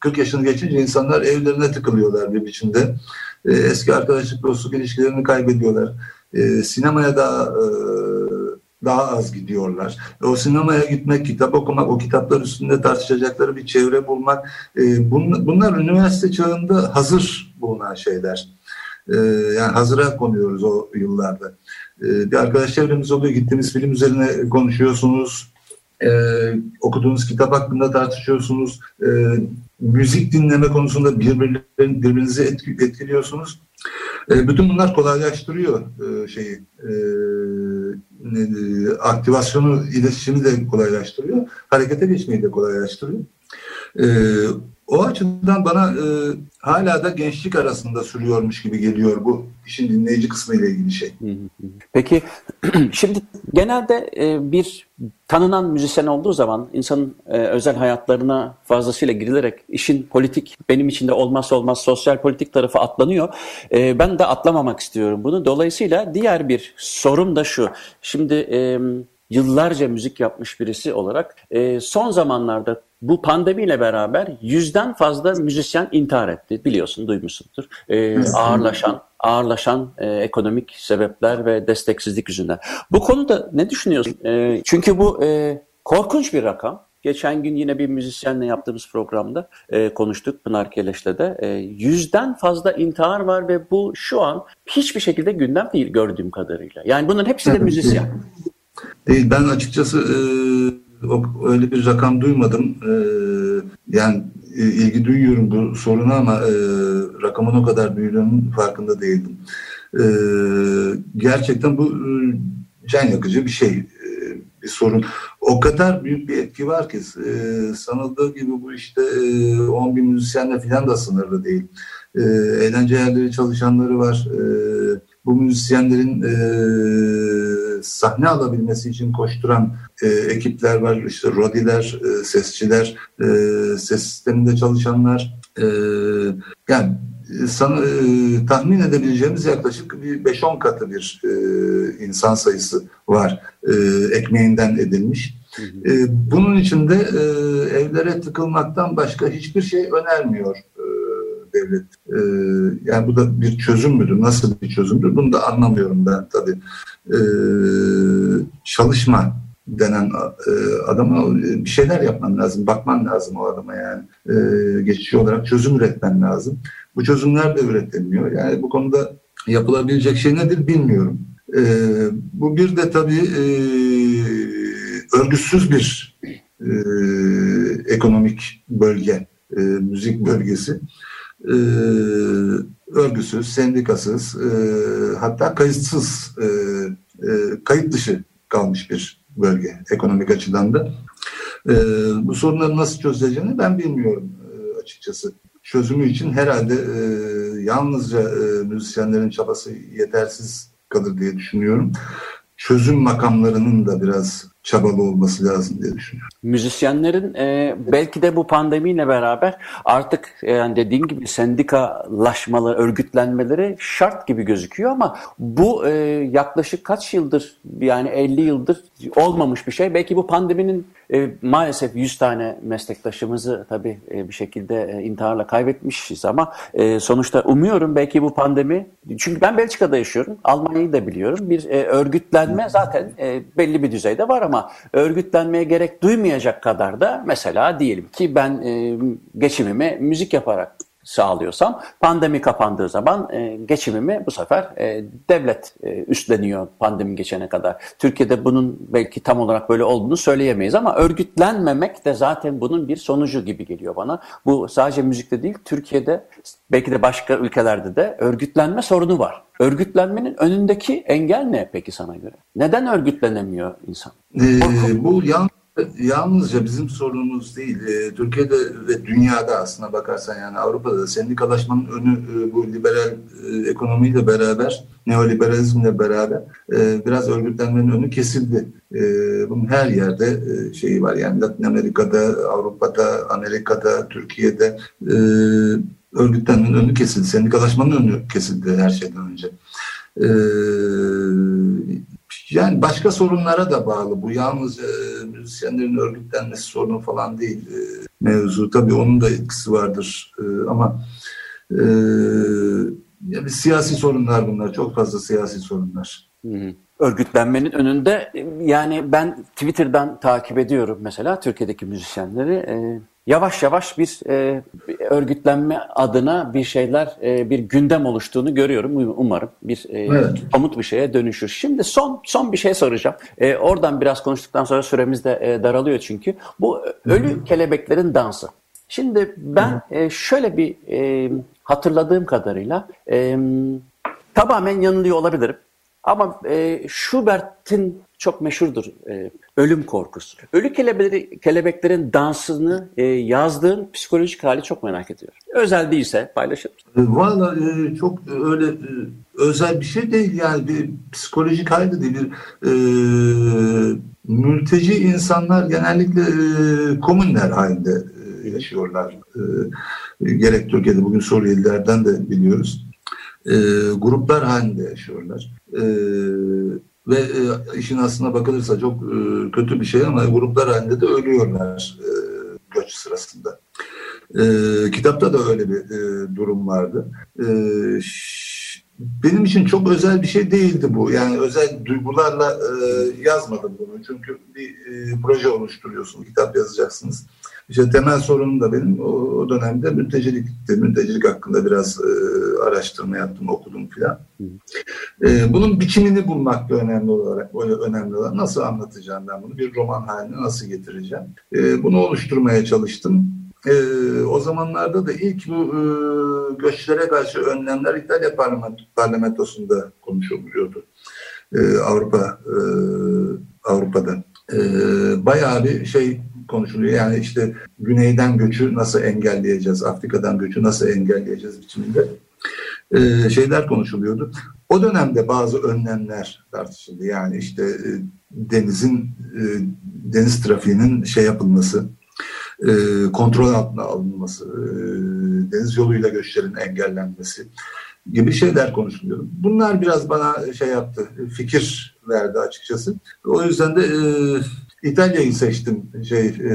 40 yaşını geçince insanlar evlerine tıkılıyorlar bir biçimde. E, eski arkadaşlık dostluk ilişkilerini kaybediyorlar. E, sinemaya da e, daha az gidiyorlar. O sinemaya gitmek, kitap okumak, o kitaplar üstünde tartışacakları bir çevre bulmak, e, bunlar, bunlar üniversite çağında hazır bulunan şeyler. E, yani hazıra konuyoruz o yıllarda. E, bir arkadaş çevremiz oluyor, gittiğimiz film üzerine konuşuyorsunuz, e, okuduğunuz kitap hakkında tartışıyorsunuz, e, müzik dinleme konusunda birbirlerini, birbirinizi etkiliyorsunuz. E, bütün bunlar kolaylaştırıyor e, şeyi, e, aktivasyonu, iletişimi de kolaylaştırıyor. Harekete geçmeyi de kolaylaştırıyor. O açıdan bana e, hala da gençlik arasında sürüyormuş gibi geliyor bu işin dinleyici kısmı ile ilgili şey. Peki şimdi genelde e, bir tanınan müzisyen olduğu zaman insanın e, özel hayatlarına fazlasıyla girilerek işin politik benim için de olmazsa olmaz sosyal politik tarafı atlanıyor. E, ben de atlamamak istiyorum bunu. Dolayısıyla diğer bir sorum da şu. Şimdi e, yıllarca müzik yapmış birisi olarak e, son zamanlarda bu pandemiyle beraber yüzden fazla müzisyen intihar etti. Biliyorsun, duymuşsundur. E, ağırlaşan, ağırlaşan e, ekonomik sebepler ve desteksizlik yüzünden. Bu konuda ne düşünüyorsun? E, çünkü bu e, korkunç bir rakam. Geçen gün yine bir müzisyenle yaptığımız programda e, konuştuk Pınar Keleş'le de. E, yüzden fazla intihar var ve bu şu an hiçbir şekilde gündem değil gördüğüm kadarıyla. Yani bunun hepsi de müzisyen. Değil. Ben açıkçası e, öyle bir rakam duymadım. E, yani e, ilgi duyuyorum bu soruna ama e, rakamın o kadar büyüdüğünün farkında değildim. E, gerçekten bu e, can yakıcı bir şey, e, bir sorun. O kadar büyük bir etki var ki e, sanıldığı gibi bu işte e, 10 bin müzisyenle falan da sınırlı değil. E, eğlence yerleri çalışanları var. E, bu müzisyenlerin e, sahne alabilmesi için koşturan e, ekipler var. İşte rodiler, e, sesçiler, e, ses sisteminde çalışanlar. E, yani sana, e, tahmin edebileceğimiz yaklaşık bir 5-10 katı bir e, insan sayısı var e, ekmeğinden edilmiş. E, bunun için de e, evlere tıkılmaktan başka hiçbir şey önermiyor devlet. E, yani bu da bir çözüm müdür? Nasıl bir çözümdür? Bunu da anlamıyorum ben tabii. E, çalışma denen e, adama bir şeyler yapman lazım, bakman lazım o adama yani. E, geçici olarak çözüm üretmen lazım. Bu çözümler de üretilmiyor. Yani bu konuda yapılabilecek şey nedir bilmiyorum. E, bu bir de tabii e, örgütsüz bir e, ekonomik bölge, e, müzik bölgesi e, örgüsüz, sendikasız, e, hatta kayıtsız, e, e, kayıt dışı kalmış bir bölge ekonomik açıdan da. E, bu sorunları nasıl çözüleceğini ben bilmiyorum e, açıkçası. Çözümü için herhalde e, yalnızca e, müzisyenlerin çabası yetersiz kalır diye düşünüyorum. Çözüm makamlarının da biraz çabalı olması lazım diye düşünüyorum. Müzisyenlerin e, belki de bu pandemiyle beraber artık e, yani dediğin gibi sendikalaşmaları, örgütlenmeleri şart gibi gözüküyor ama bu e, yaklaşık kaç yıldır yani 50 yıldır olmamış bir şey. Belki bu pandeminin e, maalesef 100 tane meslektaşımızı tabii e, bir şekilde e, intiharla kaybetmişiz ama e, sonuçta umuyorum belki bu pandemi çünkü ben Belçika'da yaşıyorum, Almanya'yı da biliyorum. Bir e, örgütlenme zaten e, belli bir düzeyde var ama örgütlenmeye gerek duymayacak kadar da mesela diyelim ki ben e, geçimimi müzik yaparak sağlıyorsam pandemi kapandığı zaman e, geçimimi bu sefer e, devlet e, üstleniyor pandemi geçene kadar. Türkiye'de bunun belki tam olarak böyle olduğunu söyleyemeyiz ama örgütlenmemek de zaten bunun bir sonucu gibi geliyor bana. Bu sadece müzikte değil Türkiye'de belki de başka ülkelerde de örgütlenme sorunu var. Örgütlenmenin önündeki engel ne peki sana göre? Neden örgütlenemiyor insan? Ee, bu yan yalnızca bizim sorunumuz değil. E, Türkiye'de ve dünyada aslına bakarsan yani Avrupa'da da sendikalaşmanın önü e, bu liberal e, ekonomiyle beraber, neoliberalizmle beraber e, biraz örgütlenmenin önü kesildi. E, bunun her yerde e, şeyi var yani Latin Amerika'da, Avrupa'da, Amerika'da, Türkiye'de e, örgütlenmenin önü kesildi. Sendikalaşmanın önü kesildi her şeyden önce. Ee, yani başka sorunlara da bağlı. Bu yalnız e, müzisyenlerin örgütlenmesi sorunu falan değil e, mevzu. Tabii onun da etkisi vardır. E, ama e, yani siyasi sorunlar bunlar. Çok fazla siyasi sorunlar. Hı hı örgütlenmenin önünde yani ben Twitter'dan takip ediyorum mesela Türkiye'deki müzisyenleri. E, yavaş yavaş bir e, örgütlenme adına bir şeyler, e, bir gündem oluştuğunu görüyorum. Umarım bir e, evet. somut bir şeye dönüşür. Şimdi son son bir şey soracağım. E, oradan biraz konuştuktan sonra süremiz de e, daralıyor çünkü. Bu ölü Hı-hı. kelebeklerin dansı. Şimdi ben e, şöyle bir e, hatırladığım kadarıyla e, tamamen yanılıyor olabilirim. Ama e, Schubert'in çok meşhurdur e, ölüm korkusu. Ölü kelebekleri, kelebeklerin dansını e, yazdığın psikolojik hali çok merak ediyorum. Özel değilse paylaşır mısın? E, Valla e, çok öyle e, özel bir şey değil yani bir psikolojik hali de değil. Bir, e, mülteci insanlar genellikle e, komünler halinde e, yaşıyorlar. E, gerek Türkiye'de bugün Suriyelilerden de biliyoruz e, gruplar halinde yaşıyorlar. E, ve e, işin aslına bakılırsa çok e, kötü bir şey ama gruplar halinde de ölüyorlar e, göç sırasında. E, kitapta da öyle bir e, durum vardı. E, benim için çok özel bir şey değildi bu. Yani özel duygularla e, yazmadım bunu. Çünkü bir e, proje oluşturuyorsun, kitap yazacaksınız. İşte temel sorunum da benim o, o dönemde mültecilikti. Mültecilik hakkında biraz e, araştırma yaptım, okudum filan. E, bunun biçimini bulmak da önemli olarak önemli olan. Nasıl anlatacağım ben bunu? Bir roman haline nasıl getireceğim? E, bunu oluşturmaya çalıştım. E, o zamanlarda da ilk bu e, göçlere karşı önlemler İtalya parlament parlamentosunda konuşuluyordu. E, Avrupa e, Avrupa'da. E, bayağı bir şey konuşuluyor. Yani işte güneyden göçü nasıl engelleyeceğiz, Afrika'dan göçü nasıl engelleyeceğiz biçiminde e, şeyler konuşuluyordu. O dönemde bazı önlemler tartışıldı. Yani işte e, denizin e, deniz trafiğinin şey yapılması, e, kontrol altına alınması, e, deniz yoluyla göçlerin engellenmesi gibi şeyler konuşuluyordu. Bunlar biraz bana şey yaptı, fikir verdi açıkçası. O yüzden de e, İtalya'yı seçtim şey e,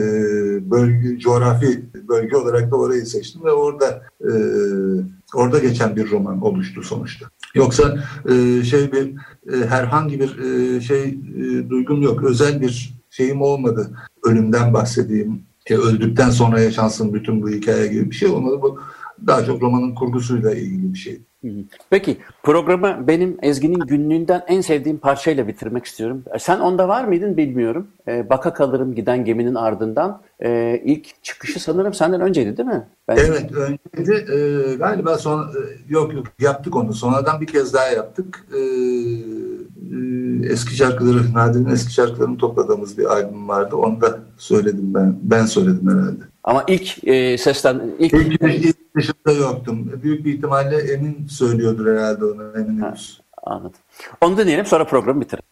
bölge coğrafi bölge olarak da orayı seçtim ve orada e, orada geçen bir roman oluştu sonuçta. Yoksa e, şey bir e, herhangi bir e, şey e, duygum yok. Özel bir şeyim olmadı. Ölümden bahsedeyim. E, öldükten sonra yaşansın bütün bu hikaye gibi bir şey olmadı. Bu daha çok romanın kurgusuyla ilgili bir şey. Peki programı benim Ezgi'nin günlüğünden en sevdiğim parçayla bitirmek istiyorum. E, sen onda var mıydın bilmiyorum. Ee, baka kalırım giden geminin ardından. Ee, ilk çıkışı sanırım senden önceydi değil mi? Ben... Evet önceydi. Ee, galiba son e, yok yok yaptık onu. Sonradan bir kez daha yaptık. Ee, e, eski şarkıları, Nadir'in eski şarkılarını topladığımız bir albüm vardı. Onu da söyledim ben. Ben söyledim herhalde. Ama ilk e, sesten... ilk, ilk, dışında yoktum. Büyük bir ihtimalle Emin söylüyordur herhalde onu. Emin ha, Anladım. Onu dinleyelim sonra programı bitirelim.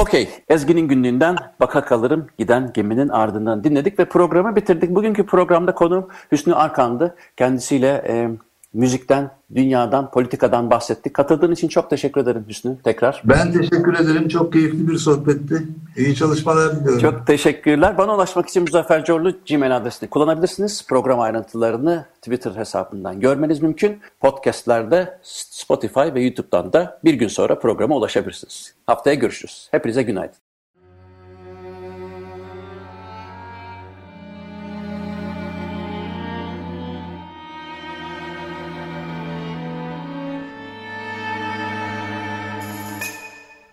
Okey, Ezgi'nin günlüğünden baka kalırım giden geminin ardından dinledik ve programı bitirdik. Bugünkü programda konu Hüsnü Arkan'dı. Kendisiyle e, müzikten, dünyadan, politikadan bahsettik. Katıldığın için çok teşekkür ederim Hüsnü tekrar. Ben teşekkür ederim. Çok keyifli bir sohbetti. İyi çalışmalar diliyorum. Çok teşekkürler. Bana ulaşmak için Muzaffer Corlu Gmail adresini kullanabilirsiniz. Program ayrıntılarını Twitter hesabından görmeniz mümkün. Podcastlerde Spotify ve YouTube'dan da bir gün sonra programa ulaşabilirsiniz. Haftaya görüşürüz. Hepinize günaydın.